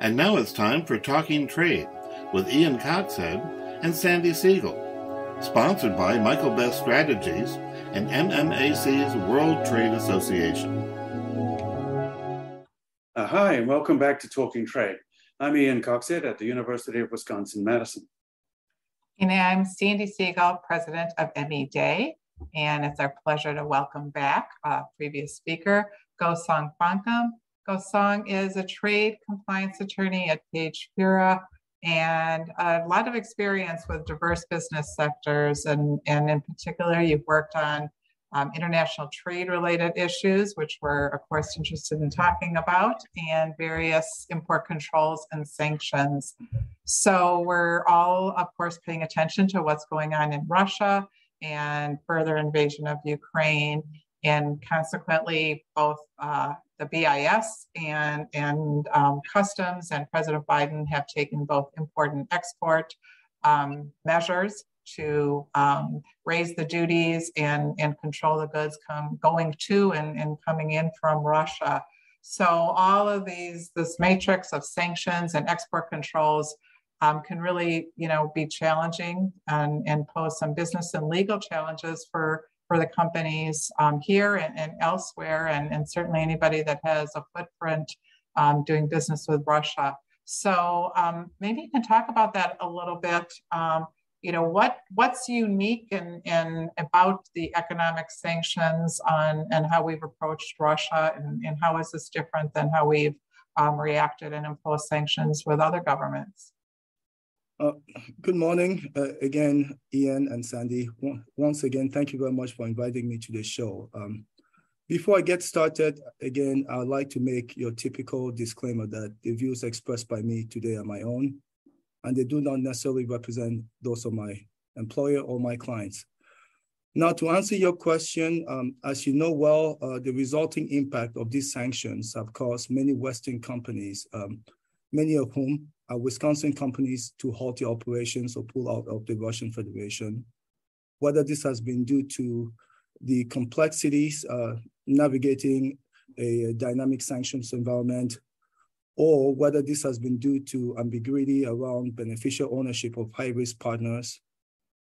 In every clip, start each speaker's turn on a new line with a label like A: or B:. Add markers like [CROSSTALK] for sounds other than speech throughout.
A: And now it's time for Talking Trade with Ian Coxhead and Sandy Siegel, sponsored by Michael Best Strategies and MMAC's World Trade Association.
B: Uh, hi, and welcome back to Talking Trade. I'm Ian Coxhead at the University of Wisconsin-Madison.
C: And I'm Sandy Siegel, president of ME Dey, and it's our pleasure to welcome back a previous speaker, Ngosong Fonkem, Ngosong is a trade compliance attorney at Page Fura and a lot of experience with diverse business sectors. And, and in particular, you've worked on um, international trade related issues, which we're, of course, interested in talking about, and various import controls and sanctions. So, we're all, of course, paying attention to what's going on in Russia and further invasion of Ukraine. And consequently, both uh, the BIS and, and um, customs and President Biden have taken both important export um, measures to um, raise the duties and, and control the goods come going to and, and coming in from Russia. So all of these, this matrix of sanctions and export controls um, can really, you know, be challenging and, and pose some business and legal challenges for for the companies um, here and, and elsewhere, and, and, certainly anybody that has a footprint um, doing business with Russia. So um, maybe you can talk about that a little bit. Um, you know what what's unique in, in about the economic sanctions on and how we've approached Russia, and, and how is this different than how we've um, reacted and imposed sanctions with other governments?
D: Uh, good morning uh, again, Ian and Sandy. Once again, thank you very much for inviting me to the show. Um, before I get started, again, I'd like to make your typical disclaimer that the views expressed by me today are my own, and they do not necessarily represent those of my employer or my clients. Now, to answer your question, um, as you know well, uh, the resulting impact of these sanctions have caused many Western companies, um, many of whom are Wisconsin companies to halt their operations or pull out of the Russian Federation. Whether this has been due to the complexities uh, navigating a dynamic sanctions environment, or whether this has been due to ambiguity around beneficial ownership of high-risk partners,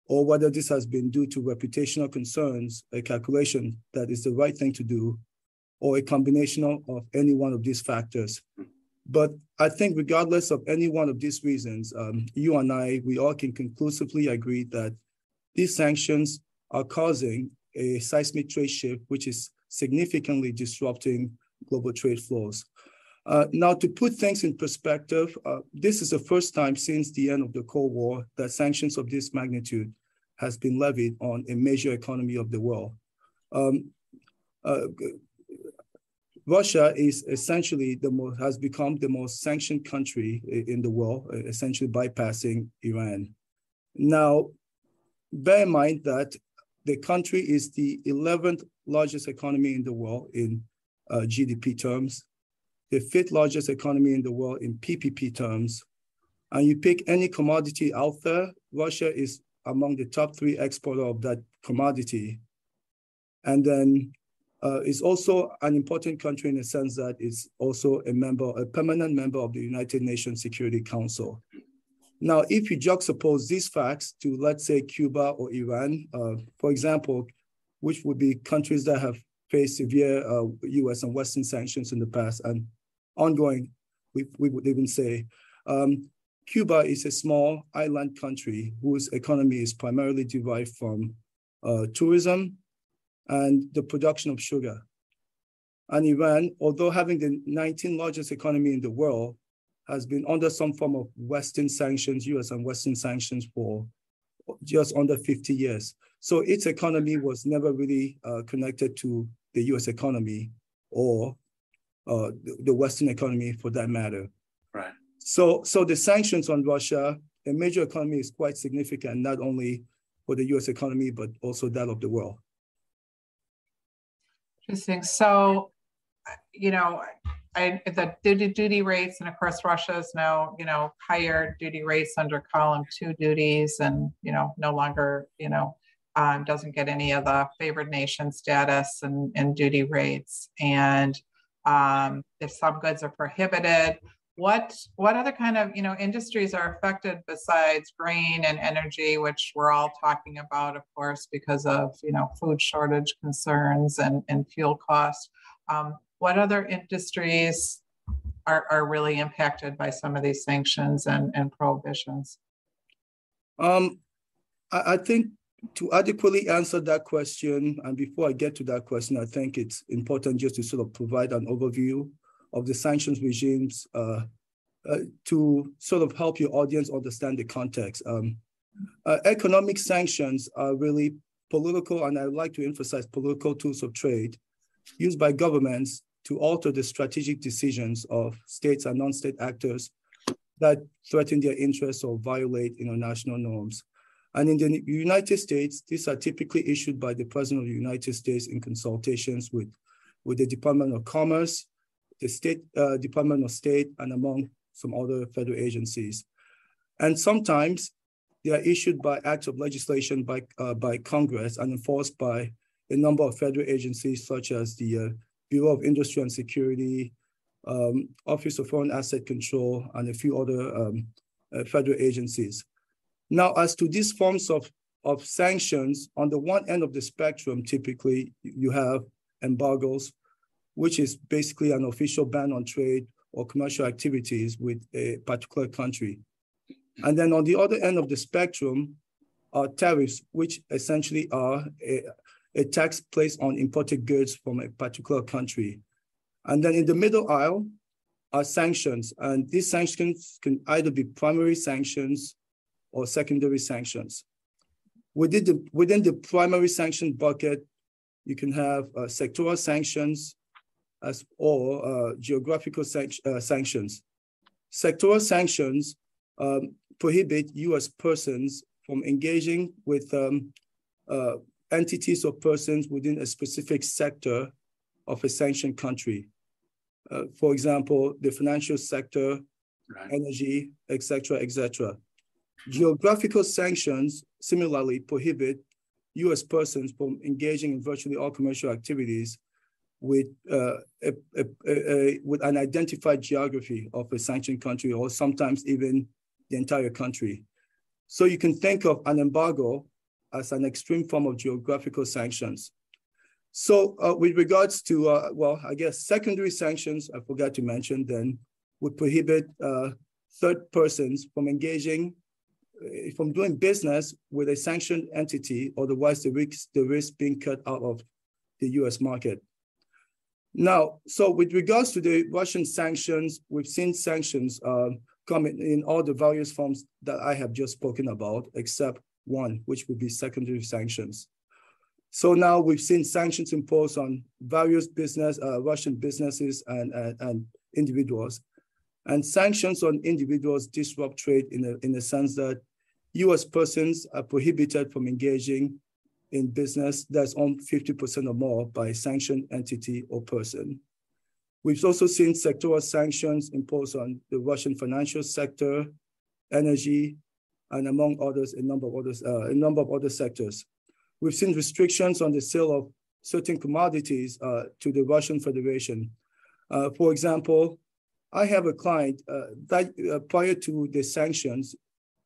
D: or whether this has been due to reputational concerns, a calculation that is the right thing to do, or a combination of any one of these factors. But I think regardless of any one of these reasons, um, you and I, we all can conclusively agree that these sanctions are causing a seismic trade shift, which is significantly disrupting global trade flows. Uh, now, to put things in perspective, uh, this is the first time since the end of the Cold War that sanctions of this magnitude has been levied on a major economy of the world. Um, uh, Russia is essentially the most, has become the most sanctioned country in the world, essentially bypassing Iran. Now, bear in mind that the country is the 11th largest economy in the world in uh, GDP terms, the fifth largest economy in the world in PPP terms. And you pick any commodity out there, Russia is among the top three exporter of that commodity. And then uh, is also an important country in the sense that it's also a member, a permanent member of the United Nations Security Council. Now, if you juxtapose these facts to, let's say, Cuba or Iran, uh, for example, which would be countries that have faced severe uh, US and Western sanctions in the past and ongoing, we, we would even say, um, Cuba is a small island country whose economy is primarily derived from uh, tourism and the production of sugar. And Iran, although having the 19th largest economy in the world, has been under some form of Western sanctions, US and Western sanctions for just under 50 years. So its economy was never really uh, connected to the US economy or uh, the Western economy for that matter.
B: Right.
D: So, so the sanctions on Russia, a major economy is quite significant, not only for the US economy, but also that of the world.
C: Interesting. So, you know, I, the duty, duty rates, and of course, Russia is now, you know, higher duty rates under column two duties, and you know, no longer, you know, um, doesn't get any of the favored nation status and, and duty rates. And um, if some goods are prohibited, what what other kind of you know industries are affected besides grain and energy which we're all talking about of course because of you know food shortage concerns and, and fuel costs? Um, what other industries are, are really impacted by some of these sanctions and, and prohibitions?
D: Um, I, I think to adequately answer that question and before i get to that question i think it's important just to sort of provide an overview of the sanctions regimes uh, uh, to sort of help your audience understand the context. Um, uh, economic sanctions are really political, and I would like to emphasize political tools of trade used by governments to alter the strategic decisions of states and non-state actors that threaten their interests or violate international norms. And in the United States, these are typically issued by the President of the United States in consultations with, with the Department of Commerce, the State uh, Department of State, and among some other federal agencies. And sometimes they are issued by acts of legislation by, uh, by Congress and enforced by a number of federal agencies such as the uh, Bureau of Industry and Security, um, Office of Foreign Asset Control, and a few other um, uh, federal agencies. Now, as to these forms of, of sanctions, on the one end of the spectrum, typically you have embargoes, which is basically an official ban on trade or commercial activities with a particular country. And then on the other end of the spectrum are tariffs, which essentially are a, a tax placed on imported goods from a particular country. And then in the middle aisle are sanctions. And these sanctions can either be primary sanctions or secondary sanctions. Within the, within the primary sanction bucket, you can have uh, sectoral sanctions, as or uh, geographical uh, sanctions. Sectoral sanctions um, prohibit U.S. persons from engaging with um, uh, entities or persons within a specific sector of a sanctioned country. Uh, for example, the financial sector, right. energy, etc., etc. Geographical sanctions similarly prohibit U.S. persons from engaging in virtually all commercial activities with uh, a, a, a, with an identified geography of a sanctioned country, or sometimes even the entire country. So you can think of an embargo as an extreme form of geographical sanctions. So uh, with regards to, uh, well, I guess secondary sanctions, I forgot to mention then, would prohibit uh, third persons from engaging, uh, from doing business with a sanctioned entity, otherwise the risk, the risk being cut out of the US market. Now, so with regards to the Russian sanctions, we've seen sanctions uh, come in, in, all the various forms that I have just spoken about, except one, which would be secondary sanctions. So now we've seen sanctions imposed on various business, uh, Russian businesses and, and, and, individuals. And sanctions on individuals disrupt trade in a, in the sense that US persons are prohibited from engaging in business that's owned 50% or more by a sanctioned entity or person. We've also seen sectoral sanctions imposed on the Russian financial sector, energy, and among others, a number of others, uh, a number of other sectors. We've seen restrictions on the sale of certain commodities uh, to the Russian Federation. Uh, for example, I have a client uh, that uh, prior to the sanctions,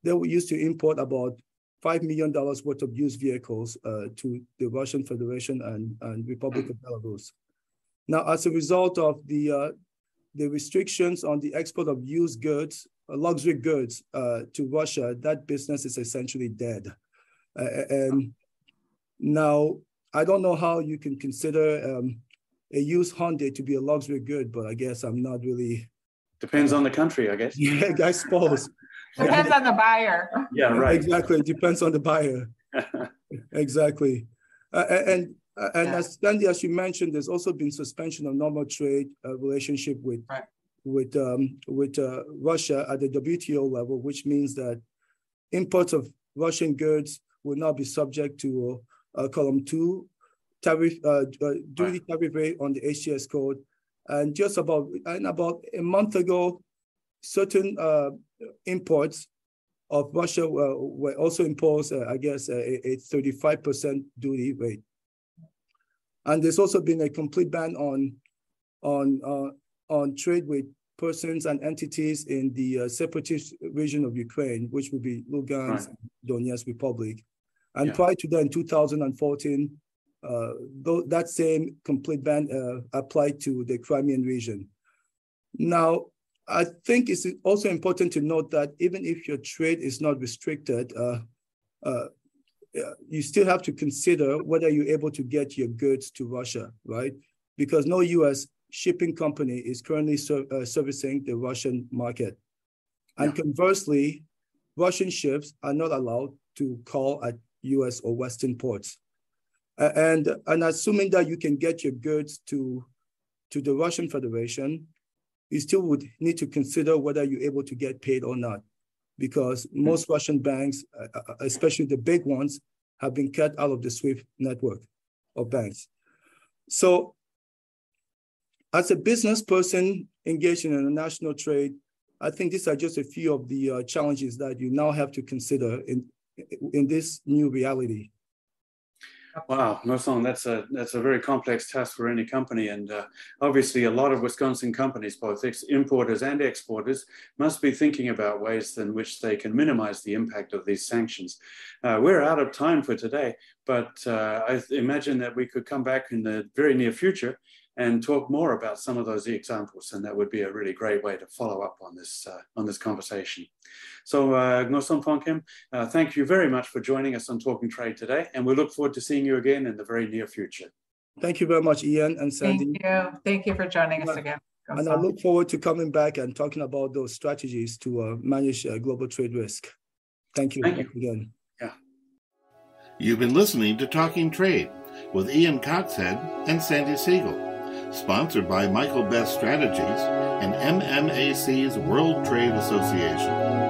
D: they used to import about $5 million worth of used vehicles uh, to the Russian Federation and, and Republic of Belarus. Now, as a result of the, uh, the restrictions on the export of used goods, uh, luxury goods uh, to Russia, that business is essentially dead. Uh, and now, I don't know how you can consider um, a used Hyundai to be a luxury good, but I guess I'm not really.
B: Depends on the country, I guess. [LAUGHS]
D: Yeah, I suppose.
C: Depends on the buyer. [LAUGHS]
B: Yeah, right.
D: Exactly. It depends on the buyer. [LAUGHS] exactly. Uh, and uh, and yeah. as Sandy, as you mentioned, there's also been suspension of normal trade uh, relationship with right. with um, with uh, Russia at the WTO level, which means that imports of Russian goods will not be subject to uh, column two tariff uh, duty right. tariff rate on the HTS code. And just about and about a month ago, certain uh, imports of Russia uh, were also imposed, uh, I guess, a, a 35% duty rate. And there's also been a complete ban on on uh, on trade with persons and entities in the uh, separatist region of Ukraine, which would be Lugansk, right. Donetsk Republic. And yeah. prior to that, in 2014, uh, that same complete ban uh, applied to the Crimean region. Now, I think it's also important to note that even if your trade is not restricted, uh, uh, you still have to consider whether you're able to get your goods to Russia, right? Because no U.S. shipping company is currently ser uh, servicing the Russian market. And yeah. conversely, Russian ships are not allowed to call at US or Western ports. Uh, and, and assuming that you can get your goods to, to the Russian Federation, you still would need to consider whether you're able to get paid or not, because most Russian banks, uh, uh, especially the big ones, have been cut out of the SWIFT network of banks. So as a business person engaged in international trade, I think these are just a few of the uh, challenges that you now have to consider in, in this new reality.
B: Wow, Ngosong, that's a that's a very complex task for any company, and uh, obviously a lot of Wisconsin companies, both importers and exporters, must be thinking about ways in which they can minimize the impact of these sanctions. Uh, we're out of time for today, but uh, I imagine that we could come back in the very near future and talk more about some of those examples. And that would be a really great way to follow up on this, uh, on this conversation. So uh, Ngosong Fonkem, uh, thank you very much for joining us on Talking Trade today. And we look forward to seeing you again in the very near future.
D: Thank you very much, Ian and Sandy.
C: Thank you. Thank you for joining us again.
D: And I look forward to coming back and talking about those strategies to uh, manage uh, global trade risk. Thank you,
B: Thank you
D: again.
B: Yeah.
A: You've been listening to Talking Trade with Ian Coxhead and Sandy Siegel sponsored by Michael Best Strategies and MMAC's World Trade Association.